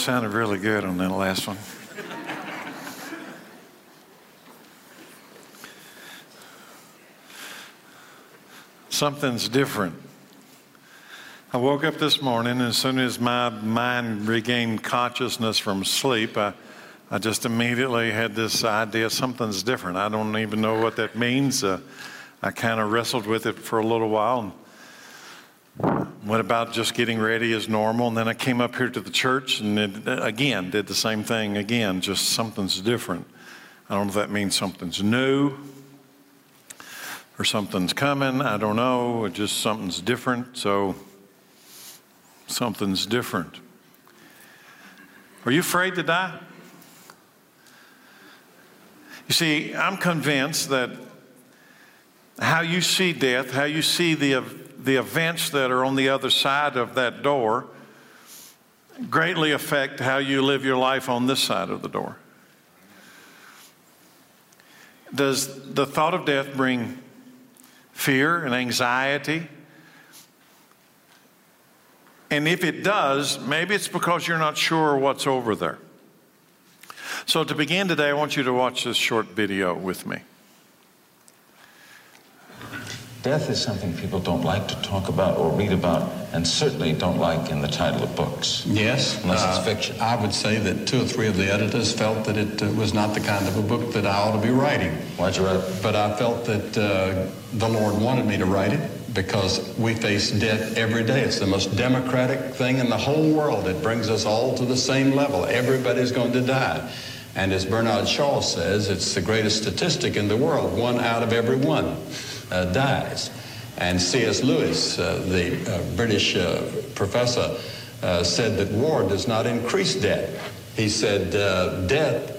sounded really good on that last one. Something's different. I woke up this morning, and as soon as my mind regained consciousness from sleep, I, I just immediately had this idea something's different. I don't even know what that means. Uh, I kind of wrestled with it for a little while and went about just getting ready as normal. And then I came up here to the church and it, again did the same thing again, just something's different. I don't know if that means something's new or something's coming. I don't know. Just something's different. So something's different. Are you afraid to die? You see, I'm convinced that how you see death, how you see the, the events that are on the other side of that door, greatly affect how you live your life on this side of the door. Does the thought of death bring fear and anxiety? And if it does, maybe it's because you're not sure what's over there. So, to begin today, I want you to watch this short video with me. Death is something people don't like to talk about or read about, and certainly don't like in the title of books. Yes. Unless uh, it's fiction. I would say that two or three of the editors felt that it uh, was not the kind of a book that I ought to be writing. Why'd you write it? But I felt that uh, the Lord wanted me to write it because we face death every day. It's the most democratic thing in the whole world. It brings us all to the same level. Everybody's going to die. And as Bernard Shaw says, it's the greatest statistic in the world. One out of every one dies. And C.S. Lewis, uh, the uh, British uh, professor, uh, said that war does not increase debt. He said uh,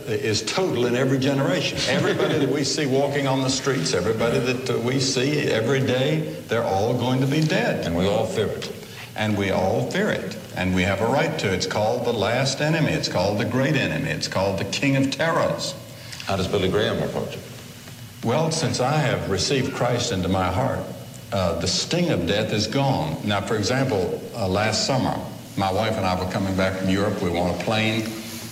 is total in every generation. Everybody that we see walking on the streets, everybody that we see every day, they're all going to be dead. And we all fear it. And we all fear it. And we have a right to. It's called the last enemy. It's called the great enemy. It's called the king of terrors. How does Billy Graham approach it? Well, since I have received Christ into my heart, uh, the sting of death is gone. Now, for example, uh, last summer, my wife and I were coming back from Europe. We were on a plane,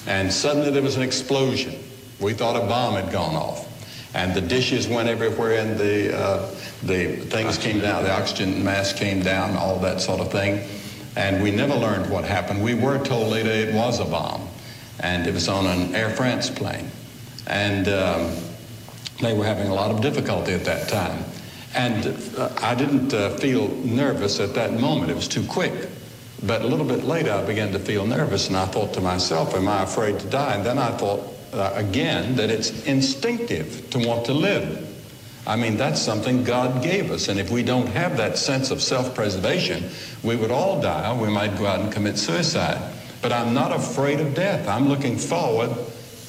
and suddenly there was an explosion. We thought a bomb had gone off. And the dishes went everywhere, and the, uh, the things came down, the oxygen mask came down, all that sort of thing. And we never learned what happened. We were told later it was a bomb, and it was on an Air France plane. And um, they were having a lot of difficulty at that time. And uh, I didn't uh, feel nervous at that moment. It was too quick. But a little bit later, I began to feel nervous, and I thought to myself, am I afraid to die? And then I thought uh, again that it's instinctive to want to live. I mean, that's something God gave us. And if we don't have that sense of self-preservation, we would all die. We might go out and commit suicide. But I'm not afraid of death. I'm looking forward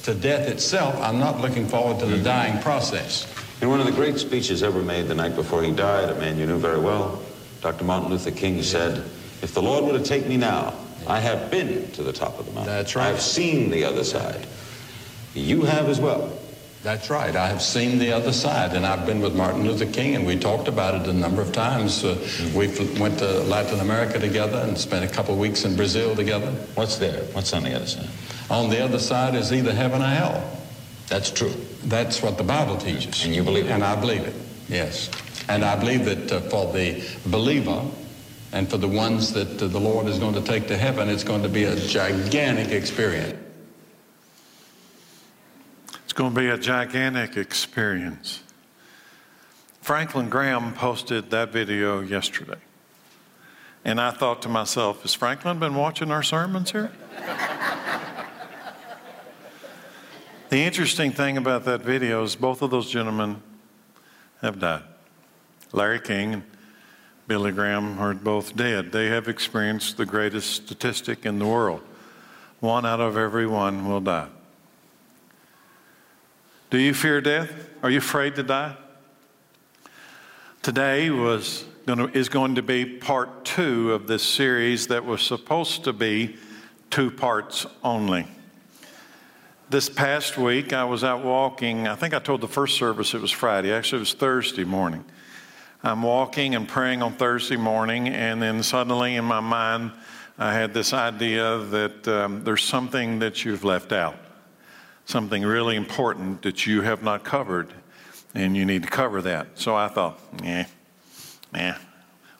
to death itself. I'm not looking forward to the mm-hmm. dying process. In one of the great speeches ever made the night before he died, a man you knew very well, Dr. Martin Luther King said, if the Lord were to take me now, I have been to the top of the mountain. That's right. I've seen the other side. You have as well. That's right. I have seen the other side, and I've been with Martin Luther King, and we talked about it a number of times. Uh, we went to Latin America together and spent a couple of weeks in Brazil together. What's there? What's on the other side? On the other side is either heaven or hell. That's true. That's what the Bible teaches. And you believe it? And I believe it, yes. And I believe that uh, for the believer and for the ones that uh, the Lord is going to take to heaven, it's going to be a gigantic experience. Going to be a gigantic experience. Franklin Graham posted that video yesterday. And I thought to myself, has Franklin been watching our sermons here? the interesting thing about that video is both of those gentlemen have died. Larry King and Billy Graham are both dead. They have experienced the greatest statistic in the world. One out of every one will die. Do you fear death? Are you afraid to die? Today was going to, is going to be part two of this series that was supposed to be two parts only. This past week, I was out walking. I think I told the first service it was Friday. Actually, it was Thursday morning. I'm walking and praying on Thursday morning, and then suddenly in my mind, I had this idea that um, there's something that you've left out, something really important that you have not covered, and you need to cover that. So I thought, yeah, yeah,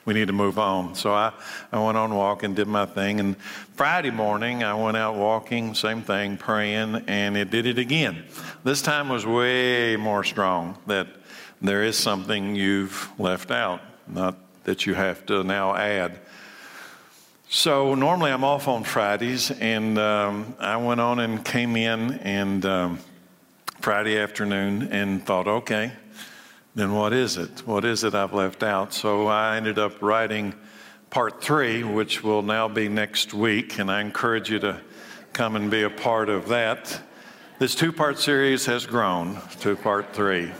we need to move on. So I, I went on walking, did my thing, and Friday morning I went out walking, same thing, praying, and it did it again. This time was way more strong that there is something you've left out, not that you have to now add. So normally I'm off on Fridays, and um, I went on and came in and um, Friday afternoon and thought, okay, then what is it? What is it I've left out? So I ended up writing part three, which will now be next week, and I encourage you to come and be a part of that. This two part series has grown to part three.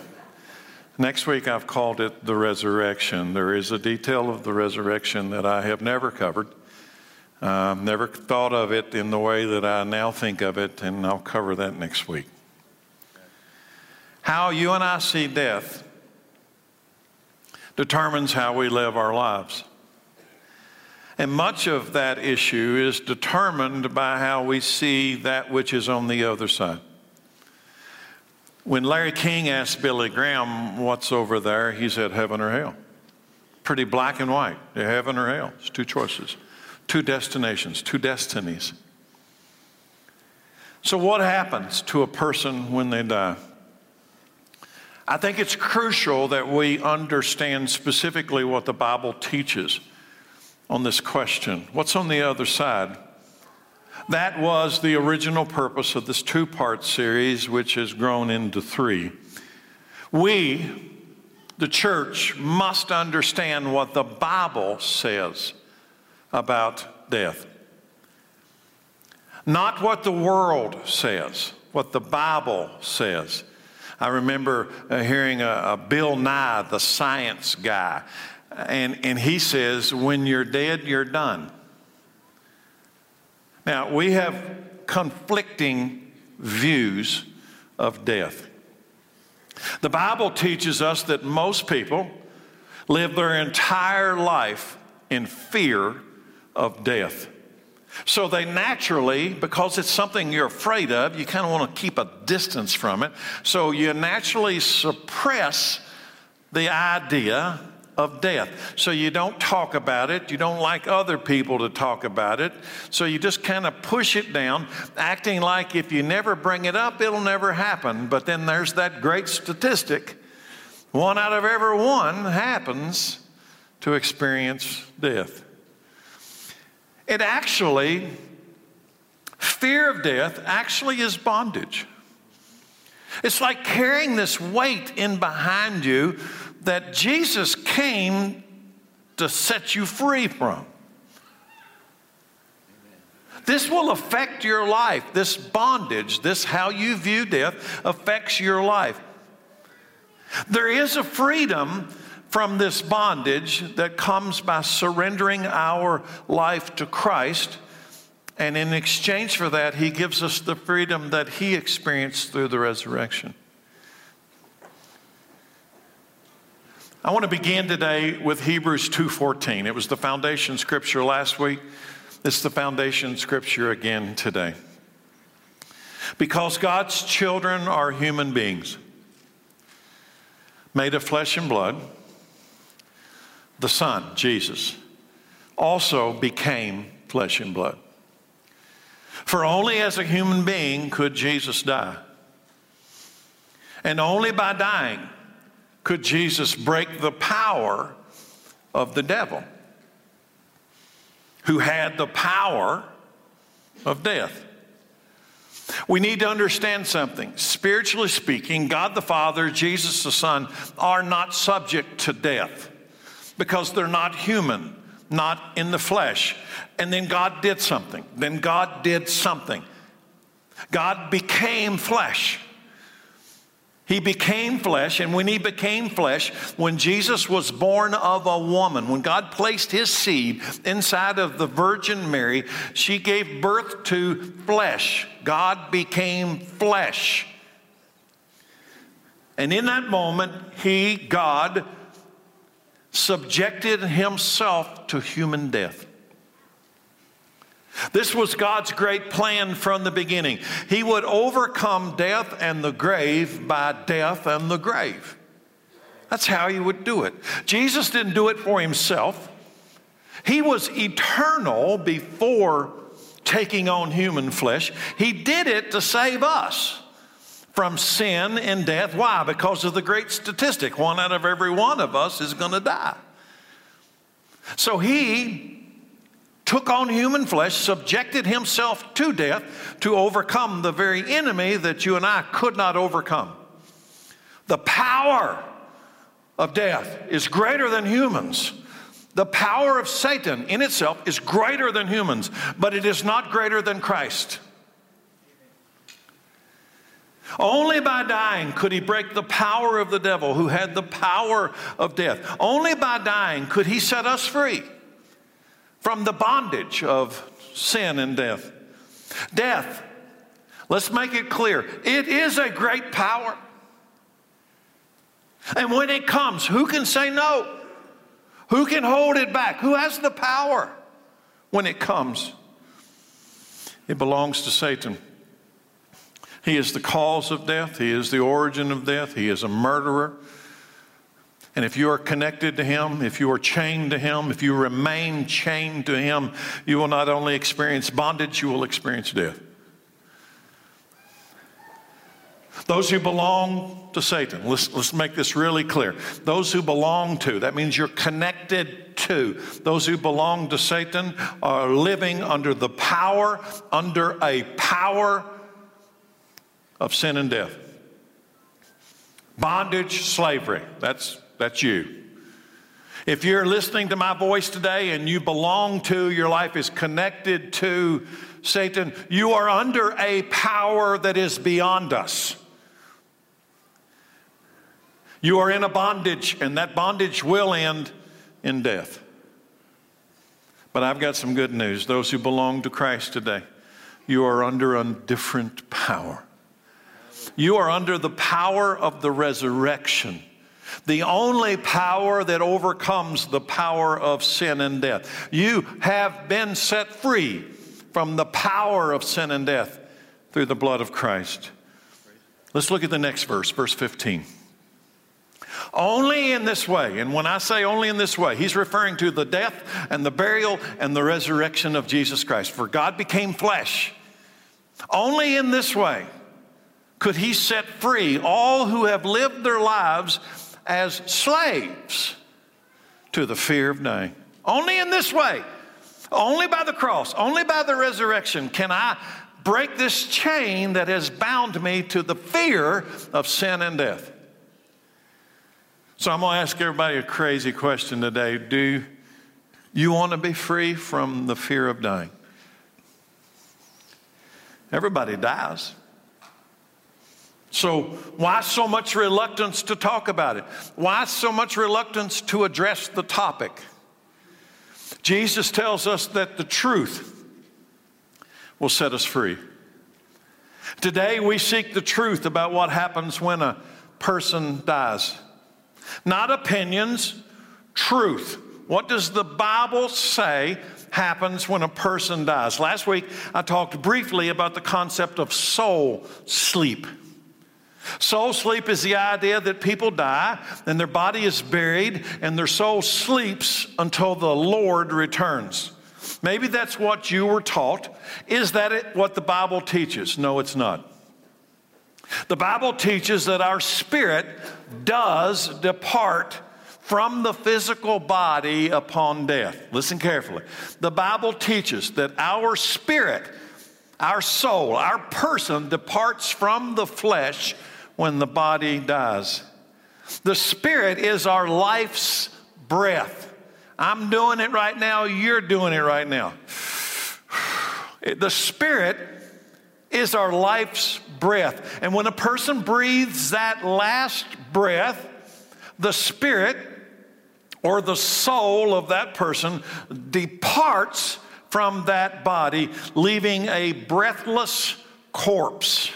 Next week, I've called it the resurrection. There is a detail of the resurrection that I have never covered. Uh, never thought of it in the way that I now think of it, and I'll cover that next week. How you and I see death determines how we live our lives. And much of that issue is determined by how we see that which is on the other side. When Larry King asked Billy Graham, What's over there? he said, Heaven or hell. Pretty black and white. Heaven or hell. It's two choices two destinations, two destinies. So, what happens to a person when they die? I think it's crucial that we understand specifically what the Bible teaches on this question. What's on the other side? That was the original purpose of this two part series, which has grown into three. We, the church, must understand what the Bible says about death. Not what the world says, what the Bible says. I remember uh, hearing a, a Bill Nye, the science guy, and, and he says, When you're dead, you're done. Now, we have conflicting views of death. The Bible teaches us that most people live their entire life in fear of death. So they naturally, because it's something you're afraid of, you kind of want to keep a distance from it. So you naturally suppress the idea of death. So you don't talk about it. You don't like other people to talk about it. So you just kind of push it down, acting like if you never bring it up, it'll never happen. But then there's that great statistic one out of every one happens to experience death. It actually, fear of death actually is bondage. It's like carrying this weight in behind you that Jesus came to set you free from. This will affect your life. This bondage, this how you view death, affects your life. There is a freedom from this bondage that comes by surrendering our life to Christ. And in exchange for that, He gives us the freedom that He experienced through the resurrection. I want to begin today with Hebrews 2:14. It was the foundation scripture last week. It's the foundation scripture again today. Because God's children are human beings made of flesh and blood the Son, Jesus, also became flesh and blood. For only as a human being could Jesus die. And only by dying could Jesus break the power of the devil, who had the power of death. We need to understand something. Spiritually speaking, God the Father, Jesus the Son are not subject to death because they're not human, not in the flesh. And then God did something. Then God did something. God became flesh. He became flesh, and when he became flesh, when Jesus was born of a woman, when God placed his seed inside of the Virgin Mary, she gave birth to flesh. God became flesh. And in that moment, he, God, subjected himself to human death. This was God's great plan from the beginning. He would overcome death and the grave by death and the grave. That's how he would do it. Jesus didn't do it for himself, he was eternal before taking on human flesh. He did it to save us from sin and death. Why? Because of the great statistic one out of every one of us is going to die. So he took on human flesh, subjected himself to death to overcome the very enemy that you and I could not overcome. The power of death is greater than humans. The power of Satan in itself is greater than humans, but it is not greater than Christ. Only by dying could he break the power of the devil who had the power of death. Only by dying could he set us free from the bondage of sin and death. Death, let's make it clear, it is a great power. And when it comes, who can say no? Who can hold it back? Who has the power when it comes? It belongs to Satan. He is the cause of death, he is the origin of death, he is a murderer. And if you are connected to Him, if you are chained to Him, if you remain chained to Him, you will not only experience bondage, you will experience death. Those who belong to Satan, let's, let's make this really clear. Those who belong to, that means you're connected to. Those who belong to Satan are living under the power, under a power of sin and death. Bondage, slavery. That's that's you. If you're listening to my voice today and you belong to, your life is connected to Satan, you are under a power that is beyond us. You are in a bondage, and that bondage will end in death. But I've got some good news. Those who belong to Christ today, you are under a different power. You are under the power of the resurrection the only power that overcomes the power of sin and death. You have been set free from the power of sin and death through the blood of Christ. Let's look at the next verse, verse 15. Only in this way, and when I say only in this way, he's referring to the death and the burial and the resurrection of Jesus Christ. For God became flesh. Only in this way could he set free all who have lived their lives as slaves to the fear of dying. Only in this way, only by the cross, only by the resurrection can I break this chain that has bound me to the fear of sin and death. So I'm going to ask everybody a crazy question today. Do you want to be free from the fear of dying? Everybody dies. So, why so much reluctance to talk about it? Why so much reluctance to address the topic? Jesus tells us that the truth will set us free. Today, we seek the truth about what happens when a person dies. Not opinions, truth. What does the Bible say happens when a person dies? Last week, I talked briefly about the concept of soul sleep. Soul sleep is the idea that people die and their body is buried and their soul sleeps until the Lord returns. Maybe that's what you were taught. Is that it, what the Bible teaches? No, it's not. The Bible teaches that our spirit does depart from the physical body upon death. Listen carefully. The Bible teaches that our spirit, our soul, our person departs from the flesh when the body dies. The Spirit is our life's breath. I'm doing it right now, you're doing it right now. The Spirit is our life's breath. And when a person breathes that last breath, the Spirit or the soul of that person departs from that body, leaving a breathless corpse.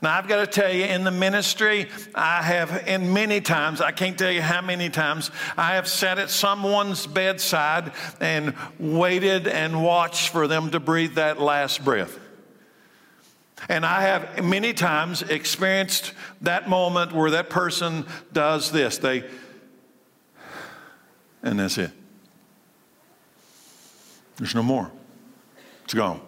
Now, I've got to tell you, in the ministry, I have, in many times, I can't tell you how many times, I have sat at someone's bedside and waited and watched for them to breathe that last breath. And I have many times experienced that moment where that person does this. They, and that's it. There's no more. It's gone.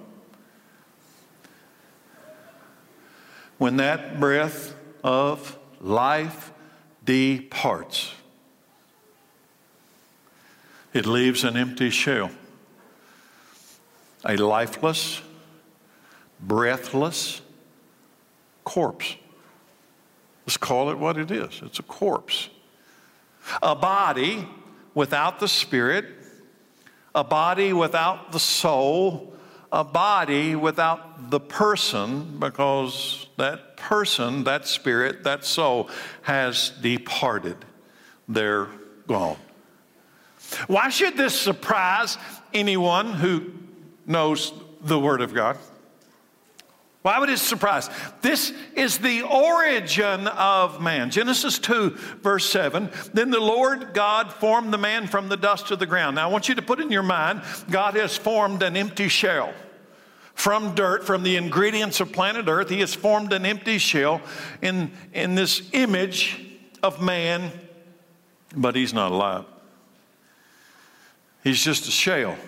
When that breath of life departs. It leaves an empty shell, a lifeless, breathless corpse. Let's call it what it is it's a corpse. A body without the spirit, a body without the soul, a body without the person because that person, that spirit, that soul has departed. They're gone. Why should this surprise anyone who knows the Word of God? Why would it surprise? This is the origin of man. Genesis 2, verse 7. Then the Lord God formed the man from the dust of the ground. Now I want you to put in your mind God has formed an empty shell. From dirt, from the ingredients of planet Earth, He has formed an empty shell in, in this image of man, but He's not alive. He's just a shell.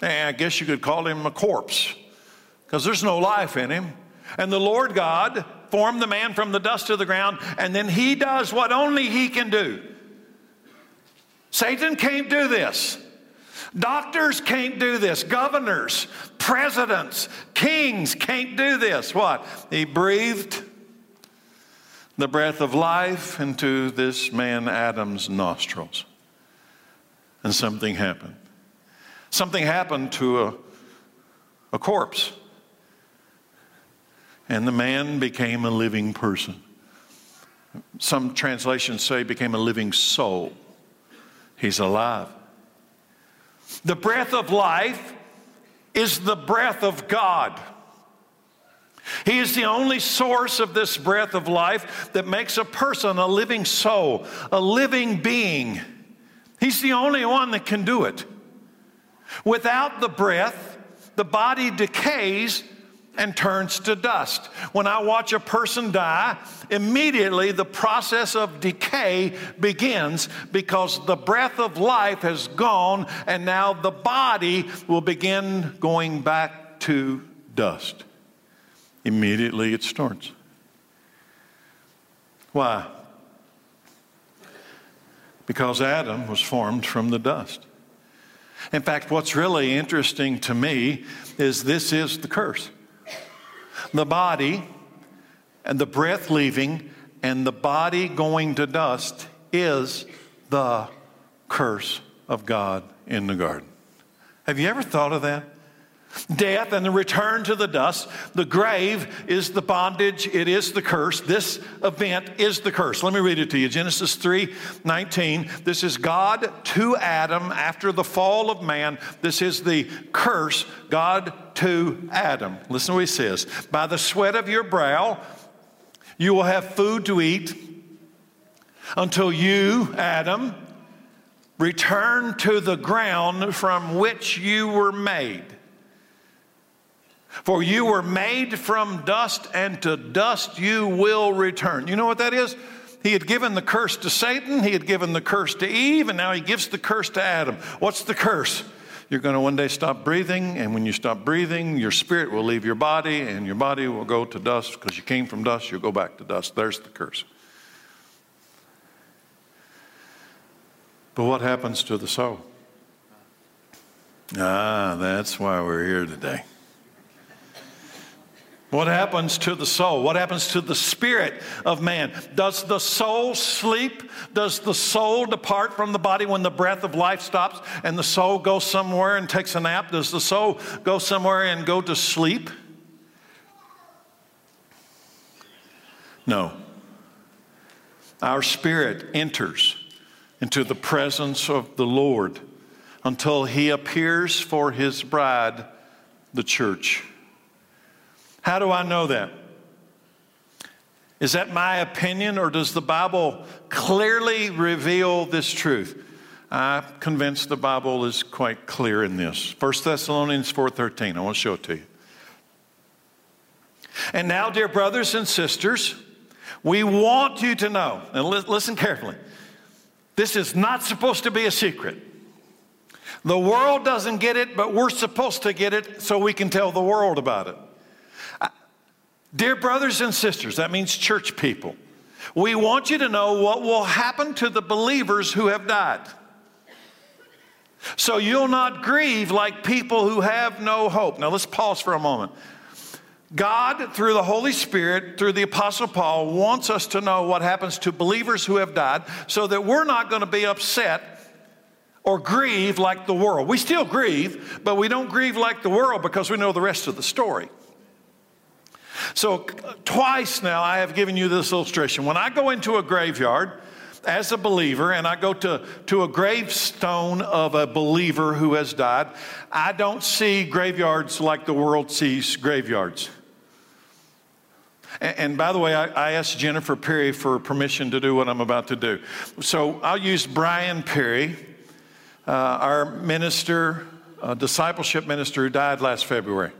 And I guess you could call him a corpse because there's no life in him. And the Lord God formed the man from the dust of the ground, and then he does what only he can do. Satan can't do this. Doctors can't do this. Governors, presidents, kings can't do this. What? He breathed the breath of life into this man Adam's nostrils. And something happened. Something happened to a, a corpse and the man became a living person. Some translations say became a living soul. He's alive. The breath of life is the breath of God. He is the only source of this breath of life that makes a person a living soul, a living being. He's the only one that can do it. Without the breath, the body decays and turns to dust. When I watch a person die, immediately the process of decay begins because the breath of life has gone and now the body will begin going back to dust. Immediately it starts. Why? Because Adam was formed from the dust. In fact, what's really interesting to me is this is the curse the body and the breath leaving and the body going to dust is the curse of God in the garden. Have you ever thought of that? Death and the return to the dust. The grave is the bondage, it is the curse. This event is the curse. Let me read it to you. Genesis 3 19. This is God to Adam after the fall of man. This is the curse, God to Adam. Listen to what he says By the sweat of your brow, you will have food to eat until you, Adam, return to the ground from which you were made. For you were made from dust, and to dust you will return. You know what that is? He had given the curse to Satan, he had given the curse to Eve, and now he gives the curse to Adam. What's the curse? You're going to one day stop breathing, and when you stop breathing, your spirit will leave your body, and your body will go to dust because you came from dust, you'll go back to dust. There's the curse. But what happens to the soul? Ah, that's why we're here today. What happens to the soul? What happens to the spirit of man? Does the soul sleep? Does the soul depart from the body when the breath of life stops and the soul goes somewhere and takes a nap? Does the soul go somewhere and go to sleep? No. Our spirit enters into the presence of the Lord until he appears for his bride, the church. How do I know that? Is that my opinion, or does the Bible clearly reveal this truth? I'm convinced the Bible is quite clear in this. 1 Thessalonians 4:13. I want to show it to you. And now, dear brothers and sisters, we want you to know, and listen carefully. This is not supposed to be a secret. The world doesn't get it, but we're supposed to get it so we can tell the world about it. Dear brothers and sisters, that means church people, we want you to know what will happen to the believers who have died. So you'll not grieve like people who have no hope. Now let's pause for a moment. God, through the Holy Spirit, through the Apostle Paul, wants us to know what happens to believers who have died so that we're not going to be upset or grieve like the world. We still grieve, but we don't grieve like the world because we know the rest of the story. So, twice now I have given you this illustration. When I go into a graveyard as a believer and I go to, to a gravestone of a believer who has died, I don't see graveyards like the world sees graveyards. And, by the way, I, I asked Jennifer Perry for permission to do what I'm about to do. So I'll use Brian Perry, uh, our minister, uh, discipleship minister who died last February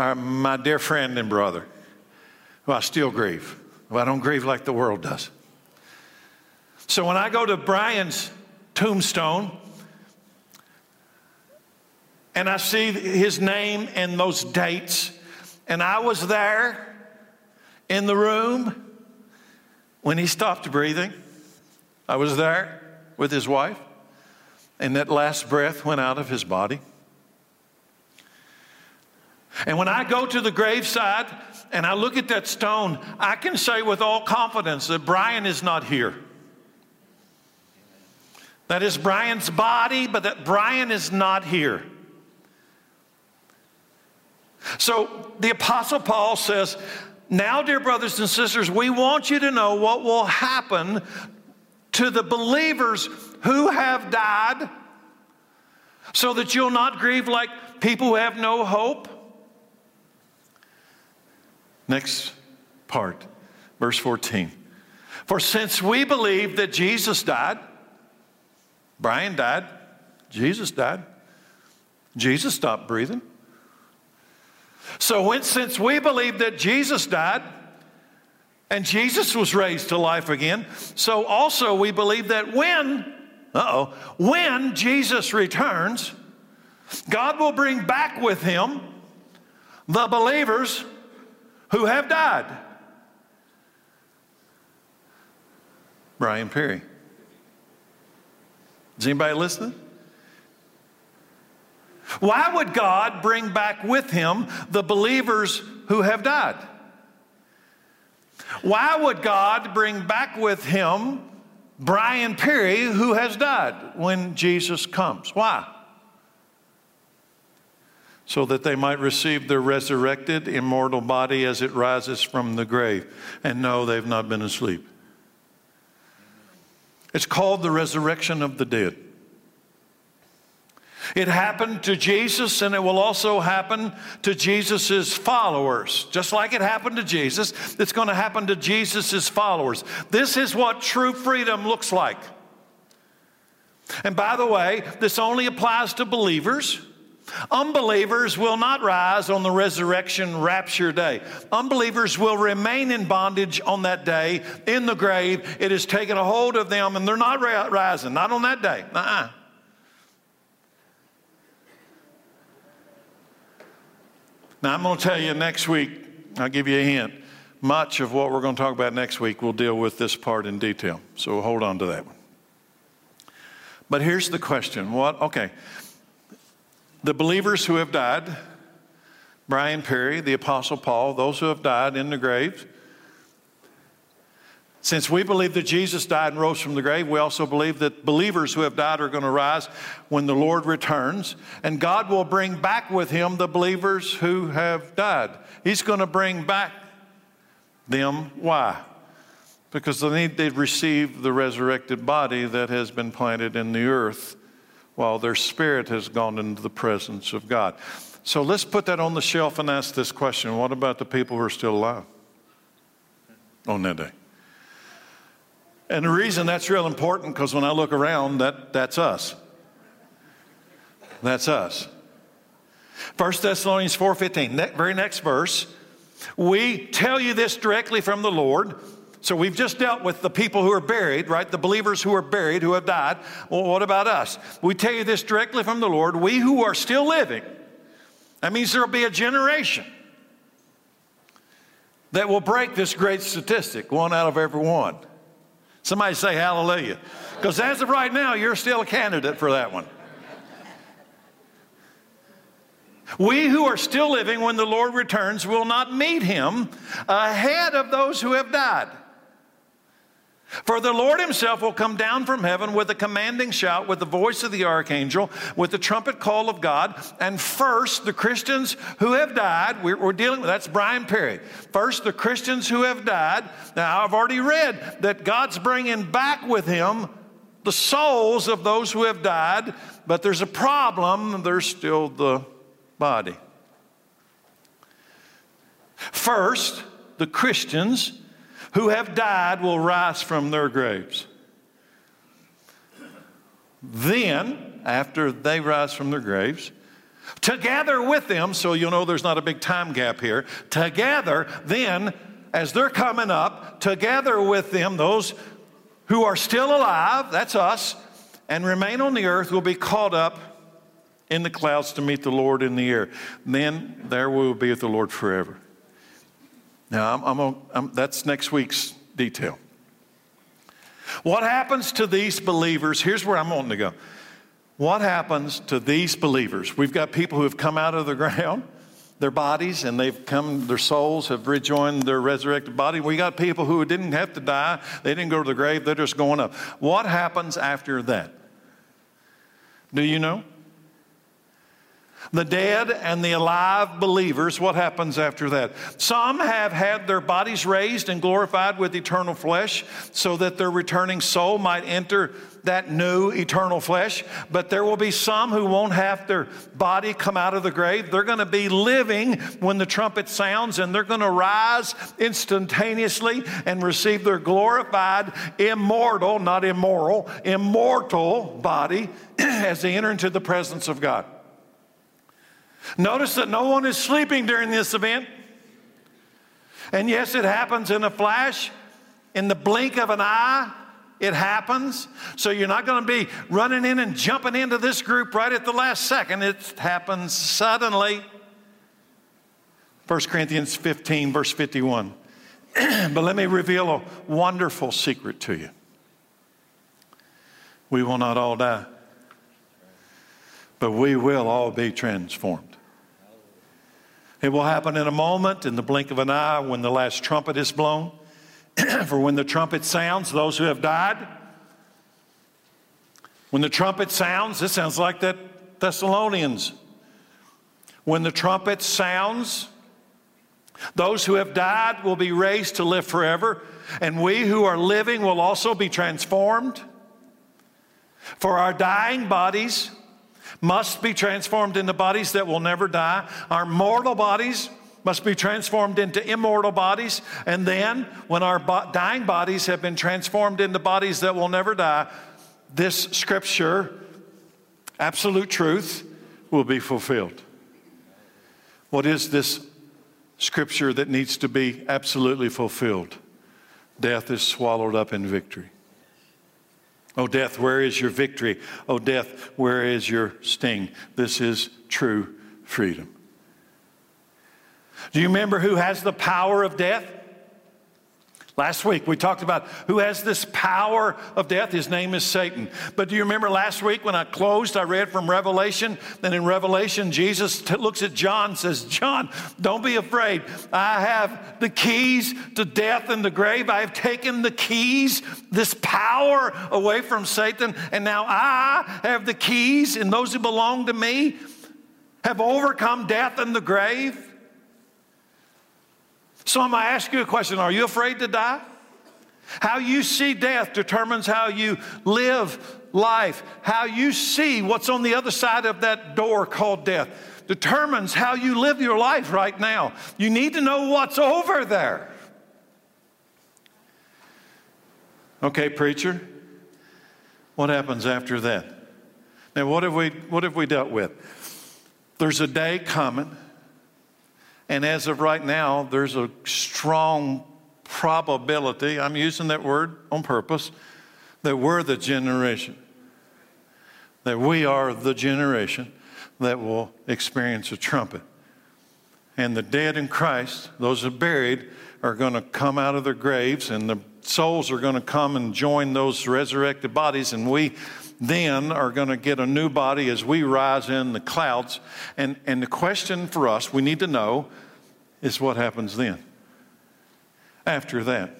uh, my dear friend and brother, who I still grieve. Well, I don't grieve like the world does. So when I go to Brian's tombstone and I see his name and those dates, and I was there in the room when he stopped breathing, I was there with his wife, and that last breath went out of his body. And when I go to the graveside and I look at that stone, I can say with all confidence that Brian is not here. That is Brian's body, but that Brian is not here. So the Apostle Paul says, Now, dear brothers and sisters, we want you to know what will happen to the believers who have died so that you'll not grieve like people who have no hope. Next part, verse 14. For since we believe that Jesus died, Brian died, Jesus died, Jesus stopped breathing. So, when, since we believe that Jesus died and Jesus was raised to life again, so also we believe that when, uh oh, when Jesus returns, God will bring back with him the believers who have died. Brian Perry. Is anybody listening? Why would God bring back with him the believers who have died? Why would God bring back with him Brian Perry who has died when Jesus comes? Why? So that they might receive their resurrected immortal body as it rises from the grave. And no, they've not been asleep. It's called the resurrection of the dead. It happened to Jesus, and it will also happen to Jesus' followers. Just like it happened to Jesus, it's going to happen to Jesus' followers. This is what true freedom looks like. And by the way, this only applies to believers. Unbelievers will not rise on the resurrection rapture day. Unbelievers will remain in bondage on that day in the grave. It has taken a hold of them and they're not rising, not on that day. Uh-uh. Now, I'm going to tell you next week, I'll give you a hint. Much of what we're going to talk about next week will deal with this part in detail. So hold on to that one. But here's the question what? Okay. The believers who have died, Brian Perry, the Apostle Paul, those who have died in the grave. Since we believe that Jesus died and rose from the grave, we also believe that believers who have died are going to rise when the Lord returns. And God will bring back with him the believers who have died. He's going to bring back them. Why? Because they need to receive the resurrected body that has been planted in the earth while their spirit has gone into the presence of God. So let's put that on the shelf and ask this question what about the people who are still alive? on that day. And the reason that's real important because when I look around, that, that's us. That's us. 1 Thessalonians 4:15, ne- very next verse. We tell you this directly from the Lord. So we've just dealt with the people who are buried, right? The believers who are buried, who have died. Well, what about us? We tell you this directly from the Lord. We who are still living, that means there will be a generation that will break this great statistic, one out of every one. Somebody say hallelujah. Because as of right now, you're still a candidate for that one. We who are still living when the Lord returns will not meet him ahead of those who have died. For the Lord himself will come down from heaven with a commanding shout, with the voice of the archangel, with the trumpet call of God. And first, the Christians who have died, we're, we're, dealing with that's Brian Perry. First, the Christians who have died. Now, I've already read that God's bringing back with him the souls of those who have died, but there's a problem. There's still the body. First, the Christians who have died will rise from their graves. Then, after they rise from their graves, together with them, so you'll know there's not a big time gap here, together, then, as they're coming up, together with them, those who are still alive, that's us, and remain on the earth will be caught up in the clouds to meet the Lord in the air. Then there we will be with the Lord forever. Now, I'm, I'm, I'm, that's next week's detail. What happens to these believers? Here's where I'm wanting to go. What happens to these believers? We've got people who have come out of the ground, their bodies, and they've come, their souls have rejoined their resurrected body. We got people who didn't have to die, they didn't go to the grave, they're just going up. What happens after that? Do you know? The dead and the alive believers, what happens after that? Some have had their bodies raised and glorified with eternal flesh so that their returning soul might enter that new eternal flesh. But there will be some who won't have their body come out of the grave. They're going to be living when the trumpet sounds and they're going to rise instantaneously and receive their glorified, immortal, not immoral, immortal body as they enter into the presence of God. Notice that no one is sleeping during this event. And yes, it happens in a flash, in the blink of an eye. It happens. So you're not going to be running in and jumping into this group right at the last second. It happens suddenly. 1 Corinthians 15, verse 51. but let me reveal a wonderful secret to you. We will not all die, but we will all be transformed. It will happen in a moment, in the blink of an eye, when the last trumpet is blown. For when the trumpet sounds, those who have died, when the trumpet sounds, this sounds like that Thessalonians. When the trumpet sounds, those who have died will be raised to live forever, and we who are living will also be transformed. For our dying bodies must be transformed into bodies that will never die. Our mortal bodies must be transformed into immortal bodies. And then, when our bo- dying bodies have been transformed into bodies that will never die, this scripture, absolute truth, will be fulfilled. What is this scripture that needs to be absolutely fulfilled? Death is swallowed up in victory. Oh, death, where is your victory? Oh, death, where is your sting? This is true freedom. Do you remember who has the power of death? Last week we talked about who has this power of death. His name is Satan. But do you remember last week when I closed, I read from Revelation? And in Revelation, Jesus t- looks at John says, John, don't be afraid. I have the keys to death and the grave. I have taken the keys, this power away from Satan. And now I have the keys, and those who belong to me have overcome death and the grave. So I'm going to ask you a question Are you afraid to die? How you see death determines how you live life. How you see what's on the other side of that door called death determines how you live your life right now. You need to know what's over there. Okay, preacher, what happens after that? Now, what have we, what have we dealt with? There's a day coming, and as of right now, there's a strong probability, I'm using that word on purpose, that we're the generation, that we are the generation that will experience a trumpet. And the dead in Christ, those are buried, are going to come out of their graves, and the souls are going to come and join those resurrected bodies, and we then are going to get a new body as we rise in the clouds. And, and the question for us, we need to know, is what happens then? After that.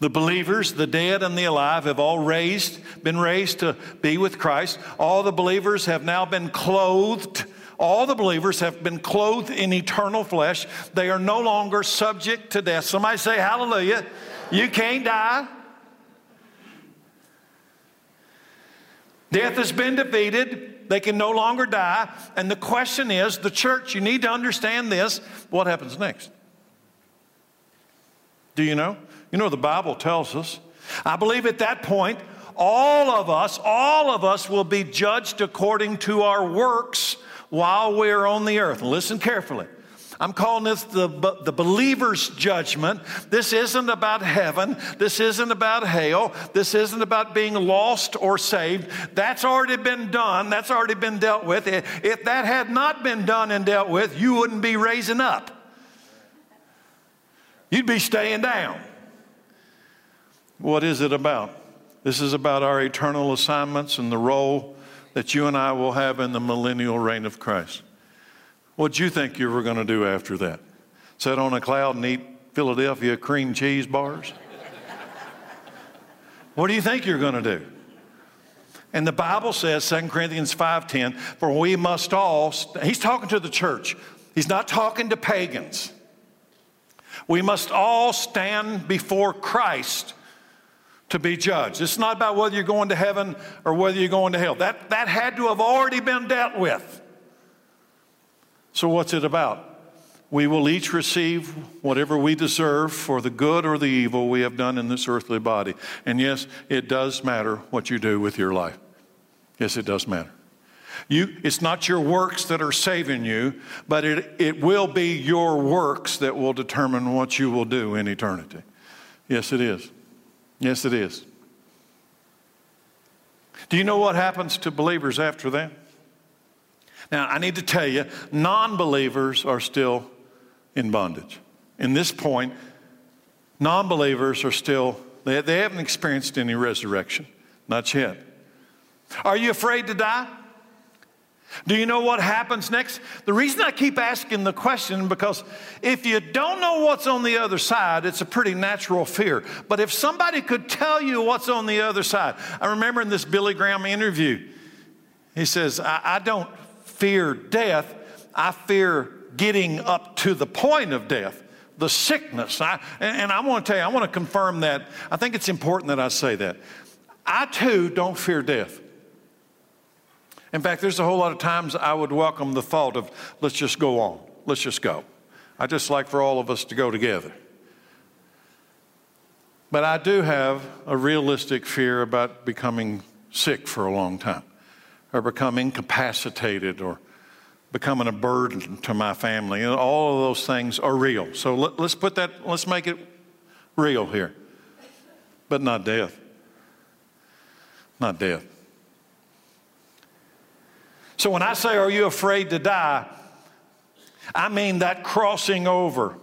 The believers, the dead and the alive, have all raised, been raised to be with Christ. All the believers have now been clothed. All the believers have been clothed in eternal flesh. They are no longer subject to death. Somebody say, Hallelujah. You can't die. Death has been defeated. They can no longer die. And the question is the church, you need to understand this. What happens next? Do you know? You know, the Bible tells us. I believe at that point, all of us, all of us will be judged according to our works while we're on the earth. Listen carefully. I'm calling this the, the believer's judgment. This isn't about heaven. This isn't about hell. This isn't about being lost or saved. That's already been done. That's already been dealt with. If that had not been done and dealt with, you wouldn't be raising up. You'd be staying down. What is it about? This is about our eternal assignments and the role that you and I will have in the millennial reign of Christ. What'd you think you were going to do after that? Sit on a cloud and eat Philadelphia cream cheese bars? what do you think you're going to do? And the Bible says, 2 Corinthians 5:10, for we must all, he's talking to the church. He's not talking to pagans. We must all stand before Christ to be judged. It's not about whether you're going to heaven or whether you're going to hell. That, that had to have already been dealt with. So, what's it about? We will each receive whatever we deserve for the good or the evil we have done in this earthly body. And yes, it does matter what you do with your life. Yes, it does matter. You, it's not your works that are saving you, but it, it will be your works that will determine what you will do in eternity. Yes, it is. Yes, it is. Do you know what happens to believers after that? Now, I need to tell you, non believers are still in bondage. In this point, non believers are still, they, they haven't experienced any resurrection. Not yet. Are you afraid to die? Do you know what happens next? The reason I keep asking the question because if you don't know what's on the other side, it's a pretty natural fear. But if somebody could tell you what's on the other side, I remember in this Billy Graham interview, he says, I, I don't fear death, I fear getting up to the point of death, the sickness. I, and, I want to tell you, I want to confirm that. I think it's important that I say that. I too don't fear death. In fact, there's a whole lot of times I would welcome the thought of, let's just go on, let's just go. I just like for all of us to go together. But I do have a realistic fear about becoming sick for a long time, or becoming incapacitated, or becoming a burden to my family. And all of those things are real. So let, us put that, let's make it real here. But not death. Not death. So when I say, Are you afraid to die? I mean that crossing over.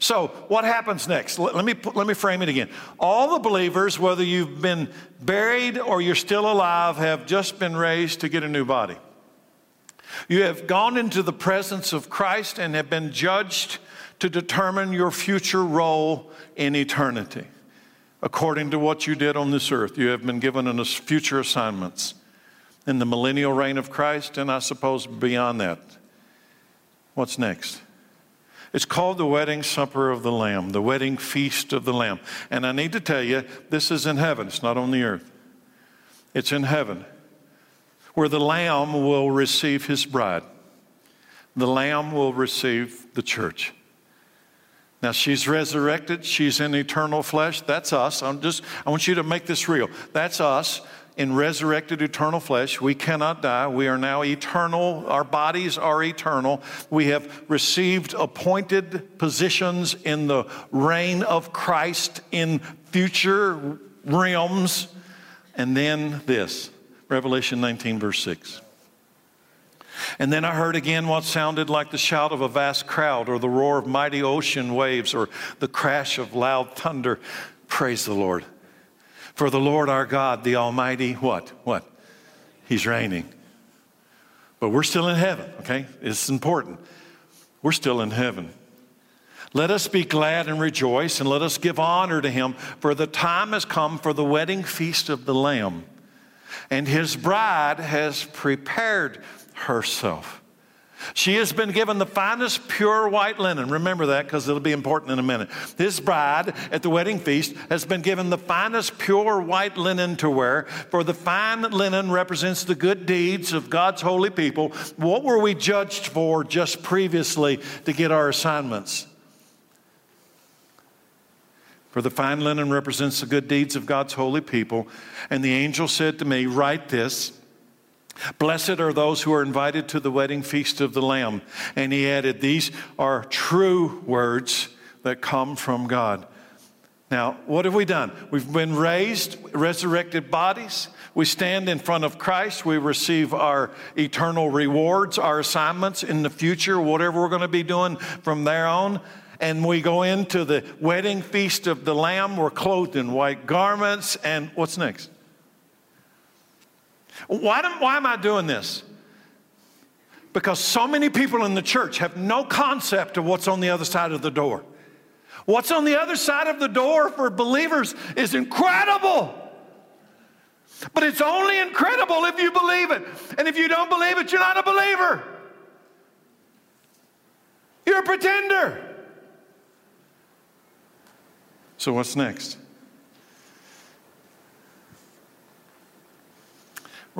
So, what happens next? Let, let, me, let me frame it again. All the believers, whether you've been buried or you're still alive, have just been raised to get a new body. You have gone into the presence of Christ and have been judged to determine your future role in eternity. According to what you did on this earth, you have been given future assignments in the millennial reign of Christ, and I suppose beyond that. What's next? It's called the wedding supper of the Lamb, the wedding feast of the Lamb. And I need to tell you, this is in heaven, it's not on the earth. It's in heaven, where the Lamb will receive his bride. The Lamb will receive the church. Now she's resurrected, she's in eternal flesh. That's us. I'm just I want you to make this real. That's us in resurrected eternal flesh. We cannot die. We are now eternal. Our bodies are eternal. We have received appointed positions in the reign of Christ in future realms. And then this Revelation 19, verse 6. And then I heard again what sounded like the shout of a vast crowd, or the roar of mighty ocean waves, or the crash of loud thunder. Praise the Lord. For the Lord our God, the Almighty, what? What? He's reigning. But we're still in heaven, okay? It's important. We're still in heaven. Let us be glad and rejoice, and let us give honor to him, for the time has come for the wedding feast of the Lamb. And his bride has prepared herself. She has been given the finest pure white linen. Remember that because it'll be important in a minute. This bride at the wedding feast has been given the finest pure white linen to wear, for the fine linen represents the good deeds of God's holy people. What were we judged for just previously to get our assignments? For the fine linen represents the good deeds of God's holy people. And the angel said to me, Write this. Blessed are those who are invited to the wedding feast of the Lamb. And he added, These are true words that come from God. Now, what have we done? We've been raised, resurrected bodies. We stand in front of Christ. We receive our eternal rewards, our assignments in the future, whatever we're going to be doing from there on and we go into the wedding feast of the Lamb. We're clothed in white garments. And what's next? Why, do, why am I doing this? Because so many people in the church have no concept of what's on the other side of the door. What's on the other side of the door for believers is incredible. But it's only incredible if you believe it. And if you don't believe it, you're not a believer. You're a pretender. So, what's next?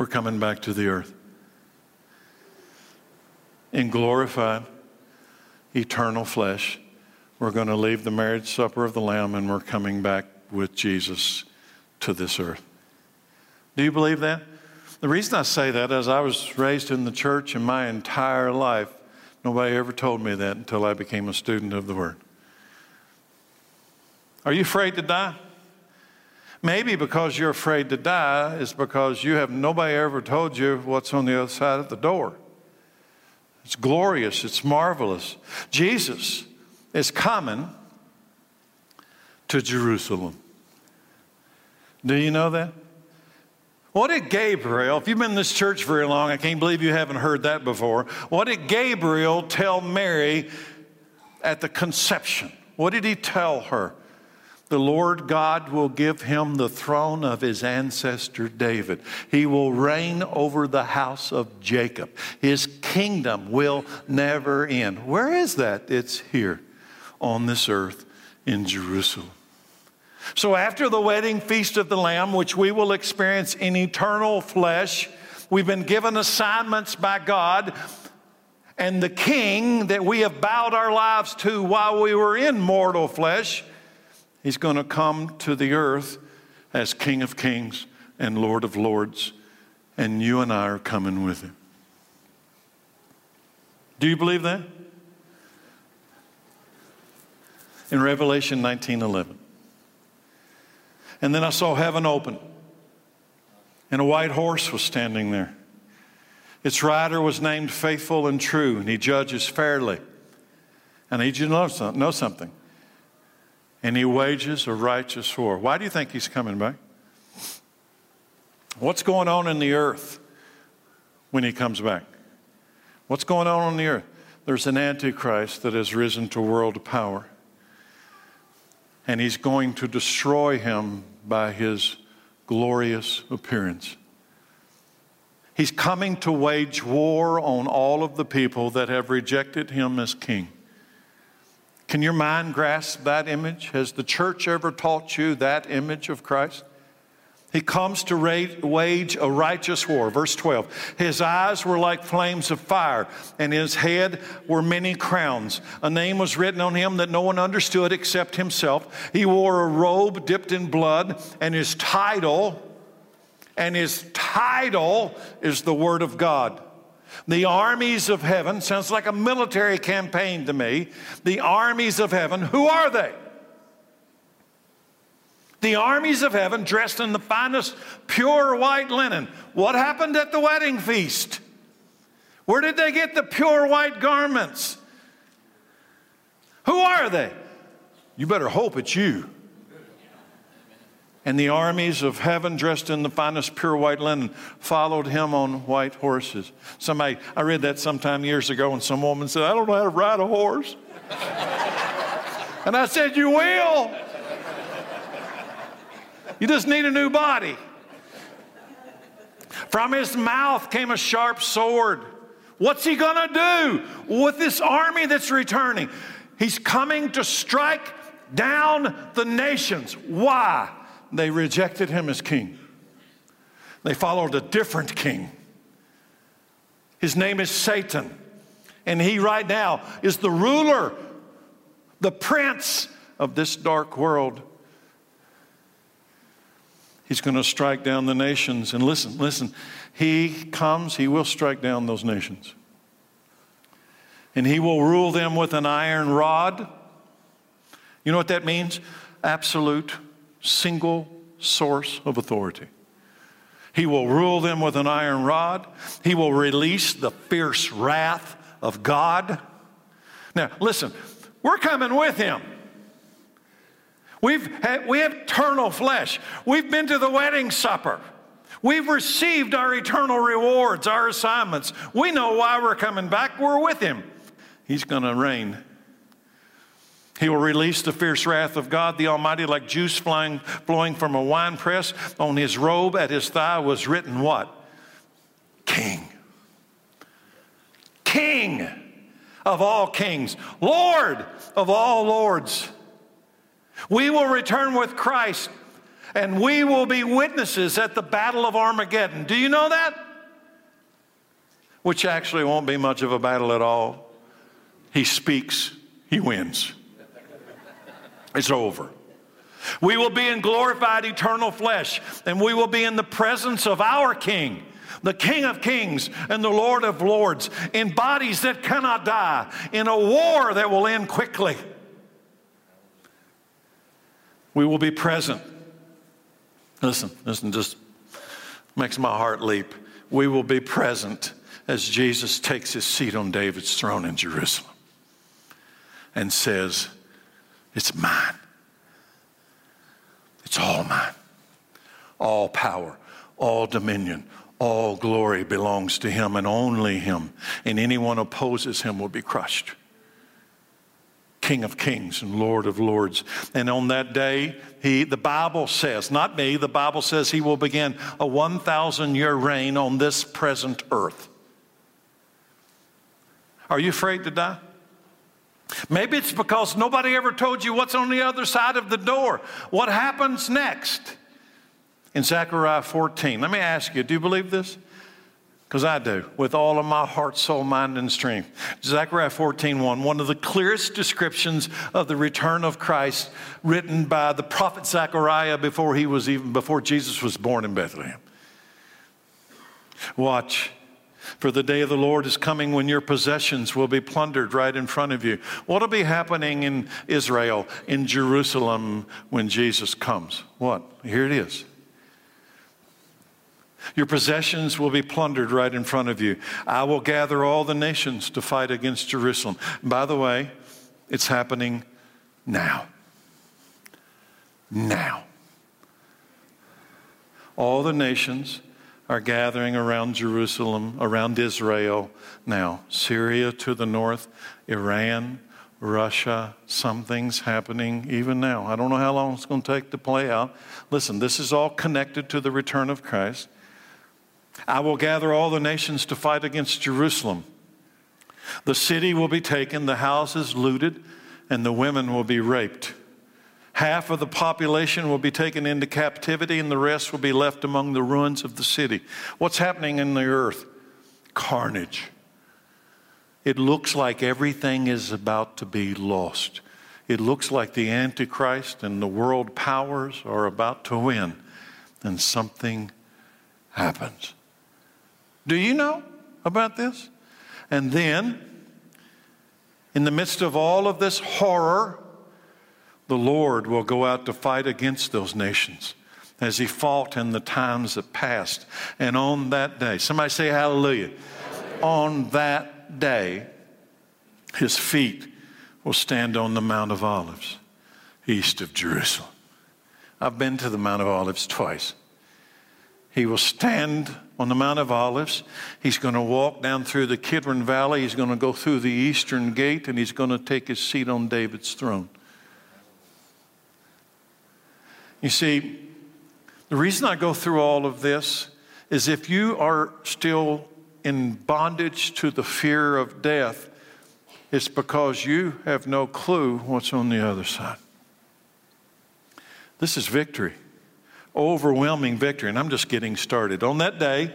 We're coming back to the earth in glorified, eternal flesh. We're going to leave the marriage supper of the Lamb and we're coming back with Jesus to this earth. Do you believe that? The reason I say that is I was raised in the church and my entire life, nobody ever told me that until I became a student of the Word. Are you afraid to die? Maybe because you're afraid to die is because you have nobody ever told you what's on the other side of the door. It's glorious, it's marvelous. Jesus is coming to Jerusalem. Do you know that? What did Gabriel, if you've been in this church very long, I can't believe you haven't heard that before. What did Gabriel tell Mary at the conception? What did he tell her? The Lord God will give him the throne of his ancestor David. He will reign over the house of Jacob. His kingdom will never end. Where is that? It's here on this earth in Jerusalem. So, after the wedding feast of the Lamb, which we will experience in eternal flesh, we've been given assignments by God. And the king that we have bowed our lives to while we were in mortal flesh He's going to come to the earth as King of Kings and Lord of Lords, and you and I are coming with him. Do you believe that? In Revelation 19:11. And then I saw heaven open, and a white horse was standing there. Its rider was named Faithful and True, and he judges fairly. And I need you to know something and he wages a righteous war. Why do you think he's coming back? What's going on in the earth when he comes back? What's going on on the earth? There's an antichrist that has risen to world power. And he's going to destroy him by his glorious appearance. He's coming to wage war on all of the people that have rejected him as king. Can your mind grasp that image? Has the church ever taught you that image of Christ? He comes to wage a righteous war. Verse 12. His eyes were like flames of fire, and his head were many crowns. A name was written on him that no one understood except himself. He wore a robe dipped in blood, and his title, and his title is the Word of God. The armies of heaven sounds like a military campaign to me. The armies of heaven, who are they? The armies of heaven dressed in the finest pure white linen. What happened at the wedding feast? Where did they get the pure white garments? Who are they? You better hope it's you. And the armies of heaven, dressed in the finest pure white linen, followed him on white horses. Somebody, I read that sometime years ago, and some woman said, I don't know how to ride a horse. and I said, You will. You just need a new body. From his mouth came a sharp sword. What's he to do with this army that's returning? He's coming to strike down the nations. Why? They rejected him as king. They followed a different king. His name is Satan. And he, right now, is the ruler, the prince of this dark world. He's going to strike down the nations. And listen, listen, he comes, he will strike down those nations. And he will rule them with an iron rod. You know what that means? Absolute, single source of authority. He will rule them with an iron rod. He will release the fierce wrath of God. Now, listen, we're coming with him. We've had, we have eternal flesh. We've been to the wedding supper. We've received our eternal rewards, our assignments. We know why we're coming back. We're with Him. He's going to reign. He will release the fierce wrath of God the Almighty like juice flying, flowing from a wine press. On his robe at his thigh was written what? King. King of all kings. Lord of all lords. We will return with Christ and we will be witnesses at the Battle of Armageddon. Do you know that? Which actually won't be much of a battle at all. He speaks, he wins. It's over. We will be in glorified eternal flesh, and we will be in the presence of our King, the King of kings and the Lord of lords, in bodies that cannot die, in a war that will end quickly. We will be present. Listen, listen, just makes my heart leap. We will be present as Jesus takes his seat on David's throne in Jerusalem and says, It's mine. It's all mine. All power, all dominion, all glory belongs to him and only him. And anyone opposes him will be crushed. King of kings and Lord of lords. And on that day, he, the Bible says, not me, the Bible says he will begin a 1,000 year reign on this present earth. Are you afraid to die? Maybe it's because nobody ever told you what's on the other side of the door. What happens next? In Zechariah 14, let me ask you, do you believe this? Because I do, with all of my heart, soul, mind, and strength. Zechariah 14, 1, one of the clearest descriptions of the return of Christ written by the prophet Zechariah before he was even before Jesus was born in Bethlehem. Watch. For the day of the Lord is coming when your possessions will be plundered right in front of you. What will be happening in Israel, in Jerusalem, when Jesus comes? What? Here it is. Your possessions will be plundered right in front of you. I will gather all the nations to fight against Jerusalem. By the way, it's happening now. Now. All the nations are gathering around Jerusalem, around Israel now. Syria to the north, Iran, Russia, something's happening even now. I don't know how long it's going to take to play out. Listen, this is all connected to the return of Christ. I will gather all the nations to fight against Jerusalem. The city will be taken, the houses looted, and the women will be raped. Half of the population will be taken into captivity, and the rest will be left among the ruins of the city. What's happening in the earth? Carnage. It looks like everything is about to be lost. It looks like the Antichrist and the world powers are about to win, and something happens. Do you know about this? And then, in the midst of all of this horror, the Lord will go out to fight against those nations as he fought in the times that passed. And on that day, somebody say hallelujah. hallelujah. On that day, his feet will stand on the Mount of Olives, east of Jerusalem. I've been to the Mount of Olives twice. He will stand on the Mount of Olives. He's going to walk down through the Kidron Valley. He's going to go through the eastern gate and he's going to take his seat on David's throne. You see, the reason I go through all of this is if you are still in bondage to the fear of death, it's because you have no clue what's on the other side. This is victory, overwhelming victory, and I'm just getting started. On that day,